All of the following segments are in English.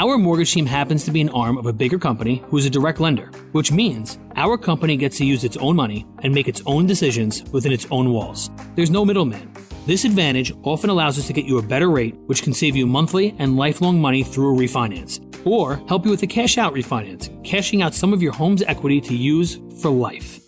Our mortgage team happens to be an arm of a bigger company who is a direct lender, which means our company gets to use its own money and make its own decisions within its own walls. There's no middleman. This advantage often allows us to get you a better rate, which can save you monthly and lifelong money through a refinance, or help you with a cash out refinance, cashing out some of your home's equity to use for life.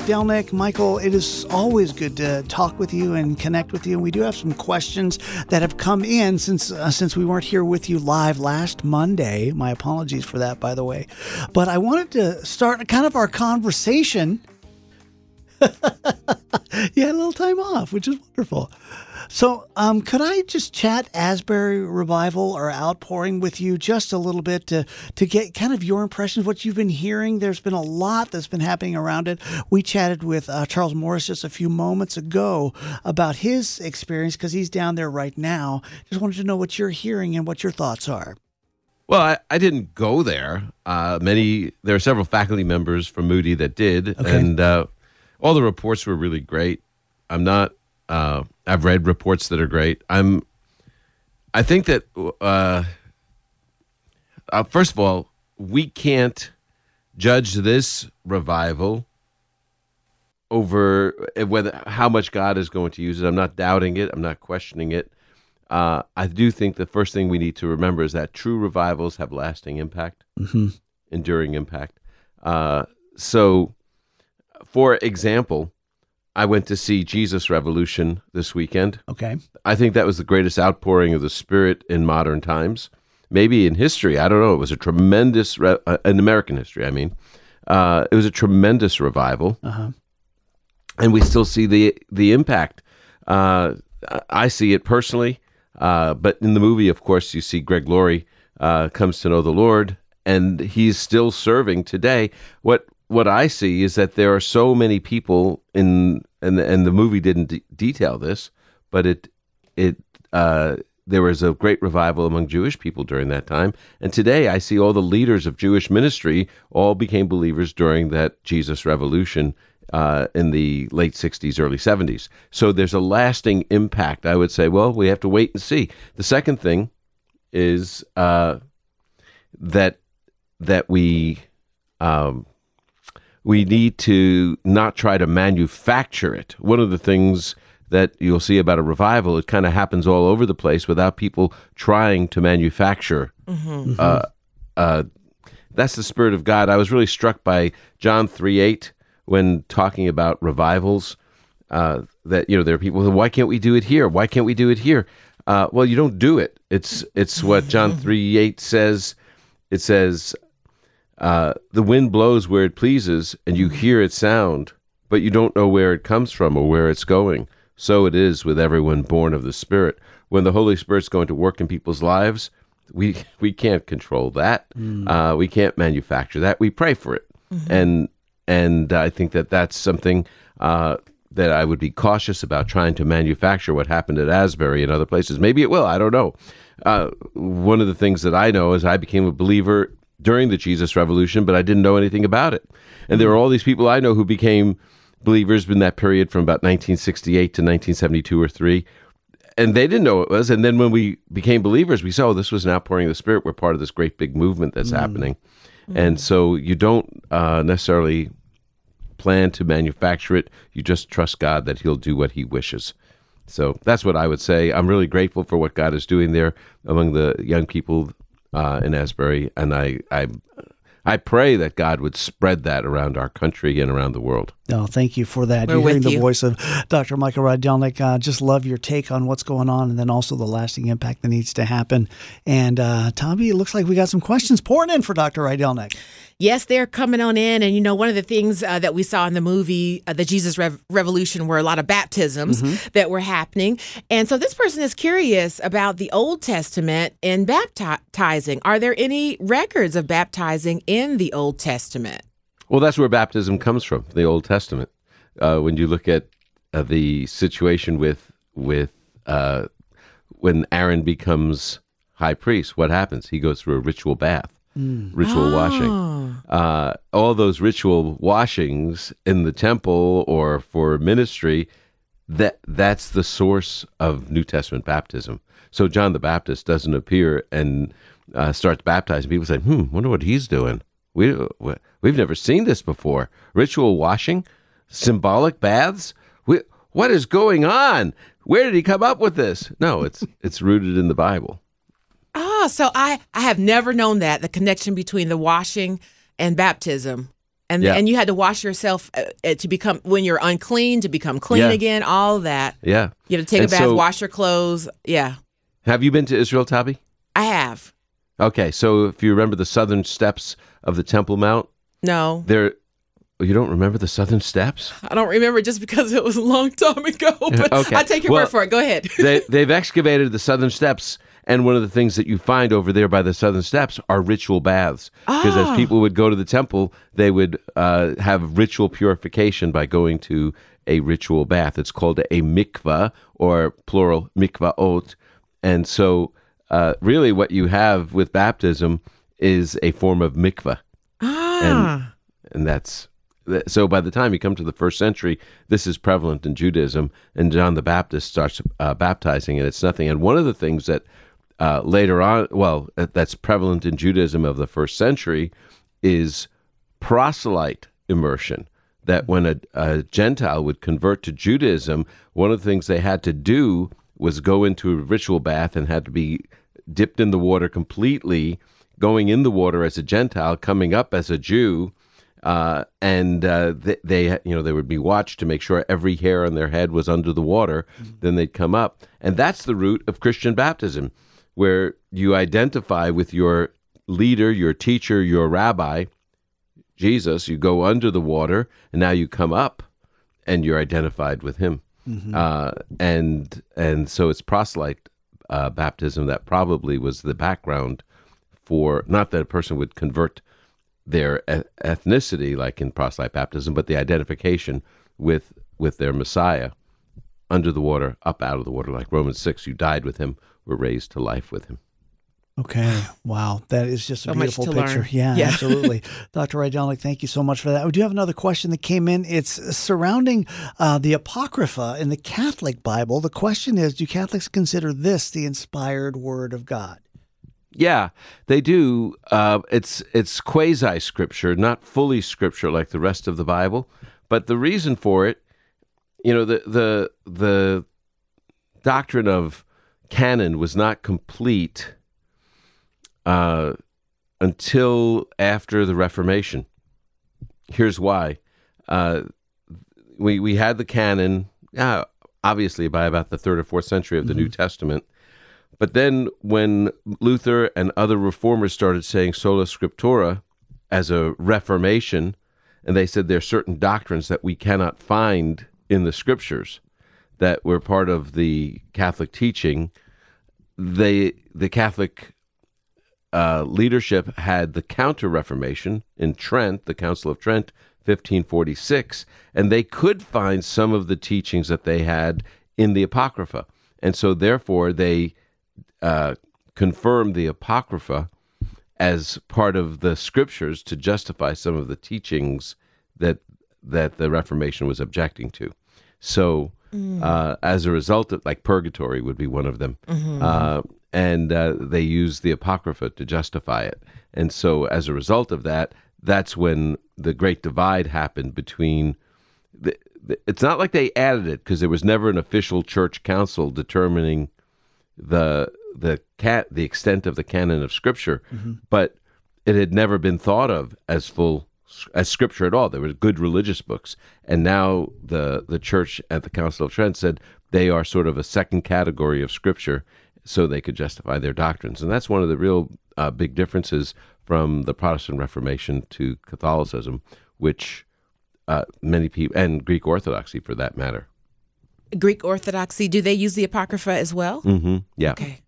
Delnick, Michael, it is always good to talk with you and connect with you. And we do have some questions that have come in since uh, since we weren't here with you live last Monday. My apologies for that, by the way. But I wanted to start kind of our conversation. you had a little time off, which is wonderful. So, um, could I just chat Asbury Revival or Outpouring with you just a little bit to, to get kind of your impressions, what you've been hearing? There's been a lot that's been happening around it. We chatted with uh, Charles Morris just a few moments ago about his experience because he's down there right now. Just wanted to know what you're hearing and what your thoughts are. Well, I, I didn't go there. Uh, many there are several faculty members from Moody that did, okay. and uh, all the reports were really great. I'm not uh, I've read reports that are great. I'm. I think that uh, uh, first of all, we can't judge this revival over uh, whether how much God is going to use it. I'm not doubting it. I'm not questioning it. Uh, I do think the first thing we need to remember is that true revivals have lasting impact, mm-hmm. enduring impact. Uh, so, for example, I went to see Jesus Revolution this weekend. Okay. I think that was the greatest outpouring of the Spirit in modern times, maybe in history. I don't know. It was a tremendous, re- uh, in American history, I mean. Uh, it was a tremendous revival. Uh-huh. And we still see the, the impact. Uh, I see it personally, uh, but in the movie, of course, you see Greg Laurie uh, comes to know the Lord, and he's still serving today. What what I see is that there are so many people in and and the movie didn't de- detail this, but it it uh, there was a great revival among Jewish people during that time, and today I see all the leaders of Jewish ministry all became believers during that Jesus Revolution uh, in the late 60s, early 70s. So there's a lasting impact. I would say, well, we have to wait and see. The second thing is uh, that that we um, we need to not try to manufacture it. One of the things that you'll see about a revival, it kind of happens all over the place without people trying to manufacture. Mm-hmm. Uh, uh, that's the spirit of God. I was really struck by John 3 8 when talking about revivals. Uh, that you know there are people who why can't we do it here? Why can't we do it here? Uh, well, you don't do it. It's it's what John three eight says. It says uh, the wind blows where it pleases, and you hear its sound, but you don't know where it comes from or where it's going. So it is with everyone born of the Spirit. When the Holy Spirit's going to work in people's lives, we we can't control that. Mm. Uh, we can't manufacture that. We pray for it, mm-hmm. and and I think that that's something uh, that I would be cautious about trying to manufacture what happened at Asbury and other places. Maybe it will. I don't know. Uh, one of the things that I know is I became a believer during the Jesus Revolution, but I didn't know anything about it. And there were all these people I know who became believers in that period from about 1968 to 1972 or three. And they didn't know what it was. And then when we became believers, we saw oh, this was an outpouring of the Spirit. We're part of this great big movement that's mm. happening. Mm. And so you don't uh, necessarily plan to manufacture it. You just trust God that He'll do what He wishes. So that's what I would say. I'm really grateful for what God is doing there among the young people uh, in Asbury, and I, I I pray that God would spread that around our country and around the world. No, thank you for that. We're You're hearing with the you. voice of Dr. Michael Rydelnik. Uh, just love your take on what's going on and then also the lasting impact that needs to happen. And uh, Tommy, it looks like we got some questions pouring in for Dr. Rydelnik. Yes, they're coming on in. And, you know, one of the things uh, that we saw in the movie, uh, The Jesus Rev- Revolution, were a lot of baptisms that were happening. And so this person is curious about the Old Testament and baptizing. Are there any records of baptizing in the Old Testament? Well, that's where baptism comes from, the Old Testament. Uh, when you look at uh, the situation with with uh, when Aaron becomes high priest, what happens? He goes through a ritual bath, ritual washing. Uh, all those ritual washings in the temple or for ministry, that that's the source of New Testament baptism. So John the Baptist doesn't appear and uh, starts baptizing. People say, "Hmm, wonder what he's doing." We we've never seen this before. Ritual washing, symbolic baths. We, what is going on? Where did he come up with this? No, it's it's rooted in the Bible. Ah, so I, I have never known that the connection between the washing and baptism. And, Yeah. and you had to wash yourself uh, uh, to become, when you're unclean, to become clean Yeah. again, all that. Yeah. You had to take And a bath, so- wash your clothes. Yeah, Have you been to Israel, Tabby? I have. Okay, so if you remember the southern steps of the Temple Mount, No, there. You don't remember the southern steps? I don't remember just because it was a long time ago. But Okay. I take your Well, word for it. Go ahead. they, they've excavated the southern steps, and one of the things that you find over there by the southern steps are ritual baths. Because Ah. as people would go to the temple, they would uh, have ritual purification by going to a ritual bath. It's called a mikvah, or plural mikvaot. And so, uh, really, what you have with baptism is a form of mikvah ah, and that's so by the time you come to the first century this is prevalent in judaism and john the baptist starts uh, baptizing and it's nothing and one of the things that uh, later on well uh, that's prevalent in judaism of the first century is proselyte immersion. That when a, a gentile would convert to judaism one of the things they had to do was go into a ritual bath and had to be dipped in the water completely going in the water as a gentile coming up as a jew uh, and uh, they, they, you know, they would be watched to make sure every hair on their head was under the water. Then they'd come up, and that's the root of Christian baptism, where you identify with your leader, your teacher, your rabbi, Jesus. You go under the water, and now you come up, and you're identified with him. Uh, and and so it's proselyte uh, baptism that probably was the background for not that a person would convert their e- ethnicity, like in proselyte baptism, but the identification with with their Messiah under the water, up out of the water, like Romans six. You died with him, were raised to life with him. Okay. Wow. That is just a So much beautiful picture. learn. Yeah, Yeah. absolutely. Dr. Rydelnik, thank you so much for that. We do have another question that came in. It's surrounding uh, the Apocrypha in the Catholic Bible. The question is Do Catholics consider this the inspired Word of God? Yeah, they do. Uh, it's it's quasi scripture, not fully scripture like the rest of the Bible. But the reason for it, you know, the the the doctrine of canon was not complete uh, until after the Reformation. Here's why: uh, we we had the canon, uh, obviously by about the third or fourth century of the New Testament. But then when Luther and other reformers started saying sola scriptura as a reformation, and they said there are certain doctrines that we cannot find in the scriptures that were part of the Catholic teaching, they the Catholic uh, leadership had the Counter Reformation in Trent, the Council of Trent, 1546, and they could find some of the teachings that they had in the Apocrypha. And so, therefore, they uh, confirmed the Apocrypha as part of the scriptures to justify some of the teachings that that the Reformation was objecting to. So, uh, as a result of, like purgatory would be one of them, uh, and uh, they used the Apocrypha to justify it. And so, as a result of that, that's when the great divide happened between. The, the, it's not like they added it because there was never an official church council determining the the cat the extent of the canon of scripture, but it had never been thought of as full as scripture at all. They were good religious books, and now the the church at the Council of Trent said they are sort of a second category of scripture, so they could justify their doctrines, and that's one of the real uh, big differences from the Protestant Reformation to Catholicism, which uh, many people and Greek Orthodoxy for that matter. Greek Orthodoxy, do they use the Apocrypha as well? Mm-hmm. Yeah. Okay.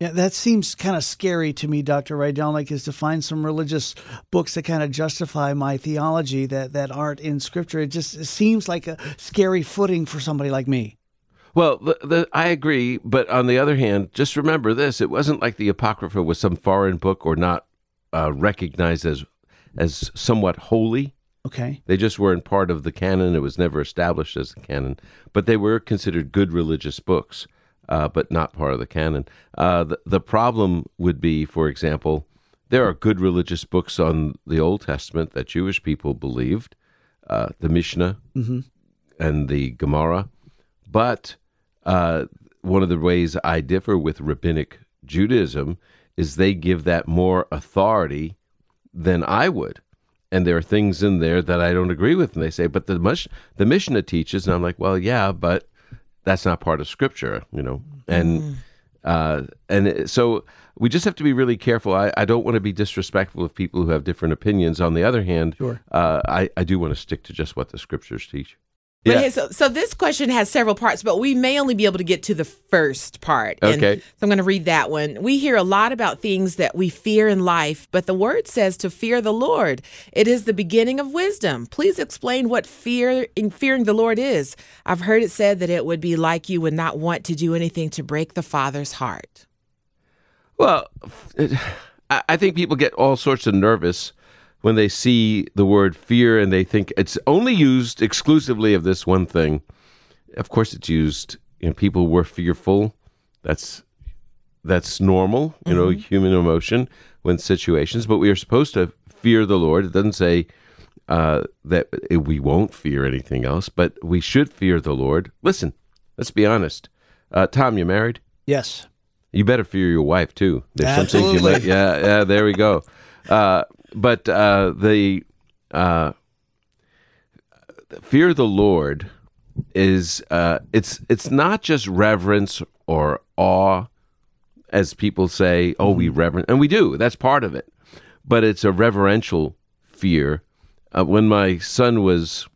Yeah, that seems kind of scary to me, Dr. Rydelnik, is to find some religious books that kind of justify my theology that, that aren't in Scripture. It just it seems like a scary footing for somebody like me. Well, the, the, I agree, but on the other hand, just remember this: it wasn't like the Apocrypha was some foreign book or not uh, recognized as as somewhat holy. Okay. They just weren't part of the canon. It was never established as the canon, but they were considered good religious books, uh, but not part of the canon. Uh, the, the problem would be, for example, there are good religious books on the Old Testament that Jewish people believed, uh, the Mishnah and the Gemara, but uh, one of the ways I differ with rabbinic Judaism is they give that more authority than I would. And there are things in there that I don't agree with. And they say, but the, Mish- the Mishnah teaches. And I'm like, well, yeah, but that's not part of Scripture, you know? And, uh, and so we just have to be really careful. I, I don't want to be disrespectful of people who have different opinions. On the other hand, Sure. uh, I, I do want to stick to just what the Scriptures teach. But Yeah. so, so this question has several parts, but we may only be able to get to the first part. And Okay. So I'm going to read that one. We hear a lot about things that we fear in life, but the word says to fear the Lord. It is the beginning of wisdom. Please explain what fear in fearing the Lord is. I've heard it said that it would be like you would not want to do anything to break the Father's heart. Well, I think people get all sorts of nervous when they see the word fear and they think it's only used exclusively of this one thing. Of course, it's used. You know, people were fearful. That's that's normal. You know, human emotion when situations. But we are supposed to fear the Lord. It doesn't say uh, that we won't fear anything else, but we should fear the Lord. Listen, let's be honest. Uh, Tom, you married? Yes. You better fear your wife too. There's some things you might. Yeah, yeah. There we go. Uh, but uh, the uh, fear of the Lord is uh, it's it's not just reverence or awe, as people say. Oh, we reverence, and we do. That's part of it. But it's a reverential fear. Uh, when my son was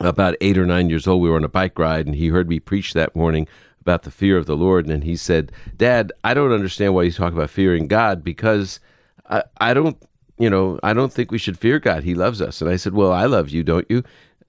about eight or nine years old, we were on a bike ride, and he heard me preach that morning about the fear of the Lord, and he said, "Dad, I don't understand why you talk about fearing God because I, I don't, you know, I don't think we should fear God. He loves us." And I said, "Well, I love you, don't you?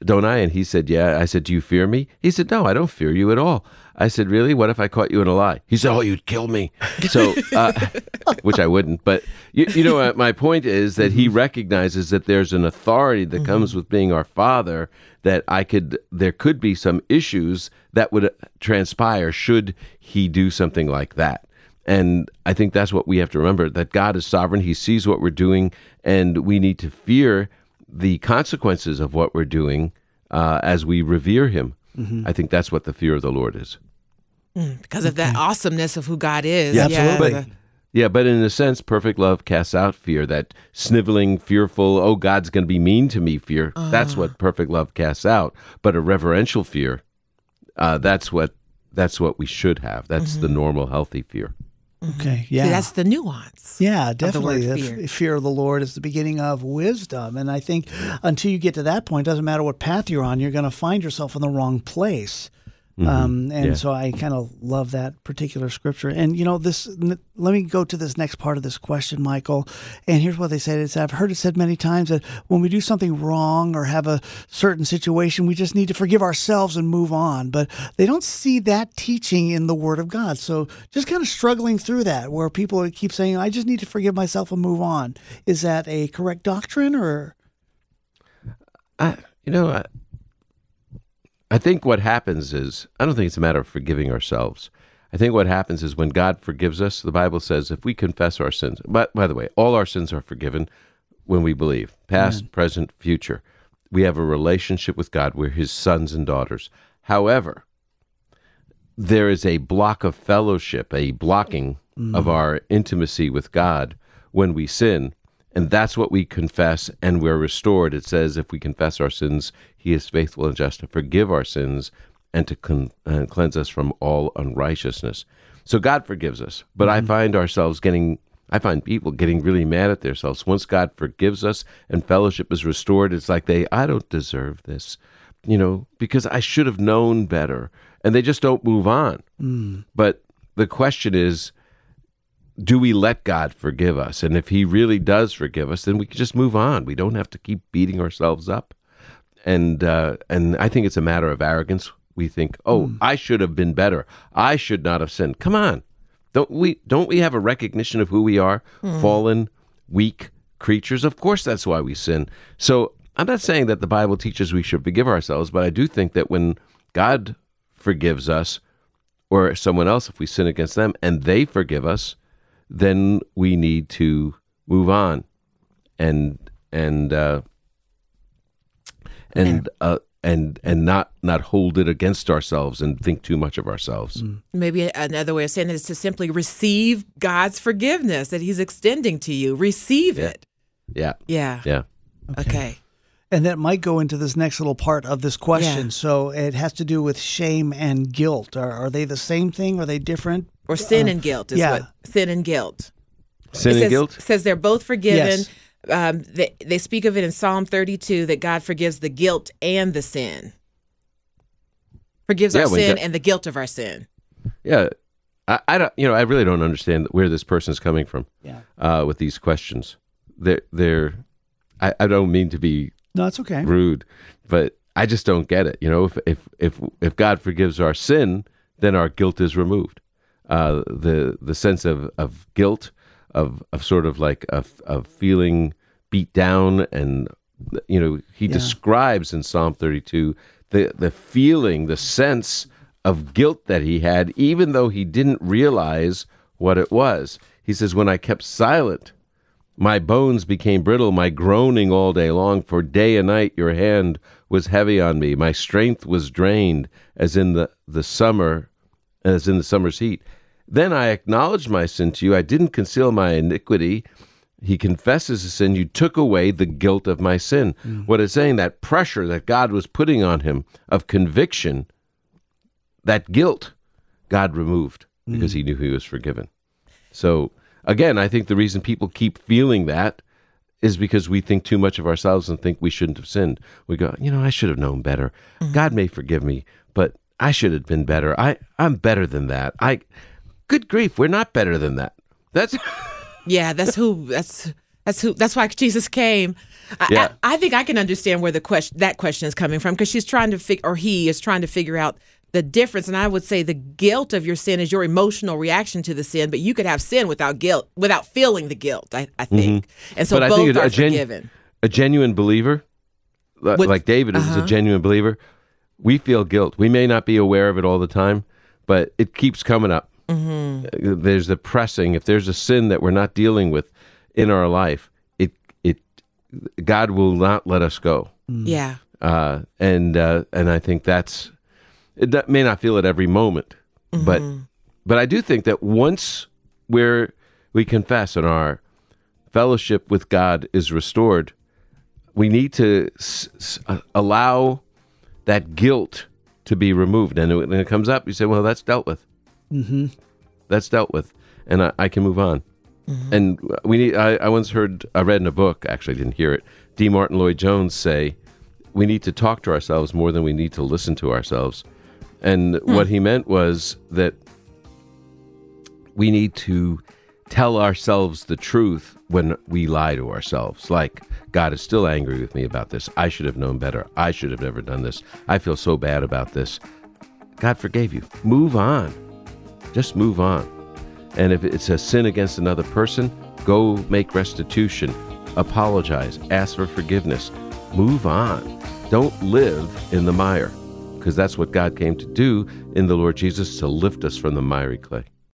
Don't I?" And he said, "Yeah." I said, "Do you fear me?" He said, "No, I don't fear you at all." I said, "Really? What if I caught you in a lie?" He said, "Oh, you'd kill me." So, uh, which I wouldn't. But you, you know, uh, my point is that he recognizes that there's an authority that comes with being our father. That I could, there could be some issues that would transpire should he do something like that. And I think that's what we have to remember that God is sovereign. He sees what we're doing, and we need to fear the consequences of what we're doing uh, as we revere Him. I think that's what the fear of the Lord is. Because of that awesomeness of who God is. Yeah, absolutely. the- Yeah, but in a sense, perfect love casts out fear. That sniveling, fearful, oh, God's going to be mean to me fear. That's what perfect love casts out. But a reverential fear, uh, that's what that's what we should have. That's the normal, healthy fear. Mm-hmm. Okay. See, Yeah. that's the nuance. Yeah, definitely. The fear. f- fear of the Lord is the beginning of wisdom. And I think until you get to that point, doesn't matter what path you're on, you're going to find yourself in the wrong place. Um, and Mm-hmm. Yeah. so I kind of love that particular scripture. And, you know, this, n- let me go to this next part of this question, Michael. And here's what they said. It's, I've heard it said many times that when we do something wrong or have a certain situation, we just need to forgive ourselves and move on. But they don't see that teaching in the Word of God. So just kind of struggling through that where people keep saying, I just need to forgive myself and move on. Is that a correct doctrine or? I, you know, I, I think what happens is I don't think it's a matter of forgiving ourselves. I think what happens is when God forgives us, the Bible says if we confess our sins. But by the way, all our sins are forgiven when we believe, past, present, future. We have a relationship with God. We're His sons and daughters. However, there is a block of fellowship, a blocking mm. of our intimacy with God when we sin. And that's what we confess, and we're restored. It says, if we confess our sins, He is faithful and just to forgive our sins and to con- uh, cleanse us from all unrighteousness. So God forgives us. But I find ourselves getting, I find people getting really mad at themselves. Once God forgives us and fellowship is restored, it's like they, I don't deserve this, you know, because I should have known better. And they just don't move on. But the question is, do we let God forgive us? And if He really does forgive us, then we can just move on. We don't have to keep beating ourselves up. And uh, and I think it's a matter of arrogance. We think, oh, I should have been better. I should not have sinned. Come on, don't we? Don't we have a recognition of who we are? Fallen, weak creatures. Of course, that's why we sin. So I'm not saying that the Bible teaches we should forgive ourselves, but I do think that when God forgives us, or someone else, if we sin against them and they forgive us, then we need to move on and and uh, and uh, and and not not hold it against ourselves and think too much of ourselves. Maybe another way of saying it is to simply receive God's forgiveness that He's extending to you. Receive it. Yeah, Yeah. yeah. Okay. And that might go into this next little part of this question. Yeah. So it has to do with shame and guilt. Are, are they the same thing? Are they different? Or sin and guilt is yeah. what sin and guilt. Sin it and says, guilt. says they're both forgiven. Yes. Um, they, they speak of it in Psalm 32 that God forgives the guilt and the sin. Forgives Yeah, our sin God- and the guilt of our sin. Yeah, I, I don't. You know, I really don't understand where this person is coming from. Yeah. Uh, with these questions, they're they're. I, I don't mean to be No, it's okay. rude, but I just don't get it. You know, if if if if God forgives our sin, then our guilt is removed. Uh, the the sense of, of guilt, of of sort of like of of feeling beat down, and you know, he describes in Psalm thirty two the the feeling, the sense of guilt that he had, even though he didn't realize what it was. He says, "When I kept silent." My bones became brittle, my groaning all day long, for day and night your hand was heavy on me. My strength was drained as in the, the summer, as in the summer's heat. Then I acknowledged my sin to you. I didn't conceal my iniquity. He confesses his sin. You took away the guilt of my sin. Mm. What it's saying, that pressure that God was putting on him of conviction, that guilt, God removed because mm. he knew he was forgiven. So again, I think the reason people keep feeling that is because we think too much of ourselves and think we shouldn't have sinned. We go, you know, I should have known better. Mm-hmm. God may forgive me, but I should have been better. I I'm better than that. I good grief, we're not better than that. That's Yeah, that's who. That's that's who. That's why Jesus came. I, Yeah. I, I think I can understand where the question that question is coming from because she's trying to figure, or he is trying to figure out the difference. And I would say the guilt of your sin is your emotional reaction to the sin, but you could have sin without guilt, without feeling the guilt. I, I think, and so Mm-hmm. but I both think are a, gen- forgiven. a genuine believer, li- With- like David is a genuine believer, we feel guilt. We may not be aware of it all the time, but it keeps coming up. Mm-hmm. There's the pressing. If there's a sin that we're not dealing with in our life, it it God will not let us go. Yeah, Uh, and uh, and I think that's it that may not feel it every moment, but but I do think that once we're we confess and our fellowship with God is restored, we need to s- s- uh, allow that guilt to be removed. And when it comes up, you say, "Well, that's dealt with. Mm-hmm. That's dealt with, and I, I can move on." And we need. I, I once heard. I read in a book. Actually, I didn't hear it. D. Martyn Lloyd-Jones say, "We need to talk to ourselves more than we need to listen to ourselves." And what he meant was that we need to tell ourselves the truth when we lie to ourselves. Like, God is still angry with me about this. I should have known better. I should have never done this. I feel so bad about this. God forgave you. Move on. Just move on. And if it's a sin against another person, go make restitution, apologize, ask for forgiveness, move on. Don't live in the mire, because that's what God came to do in the Lord Jesus to lift us from the miry clay.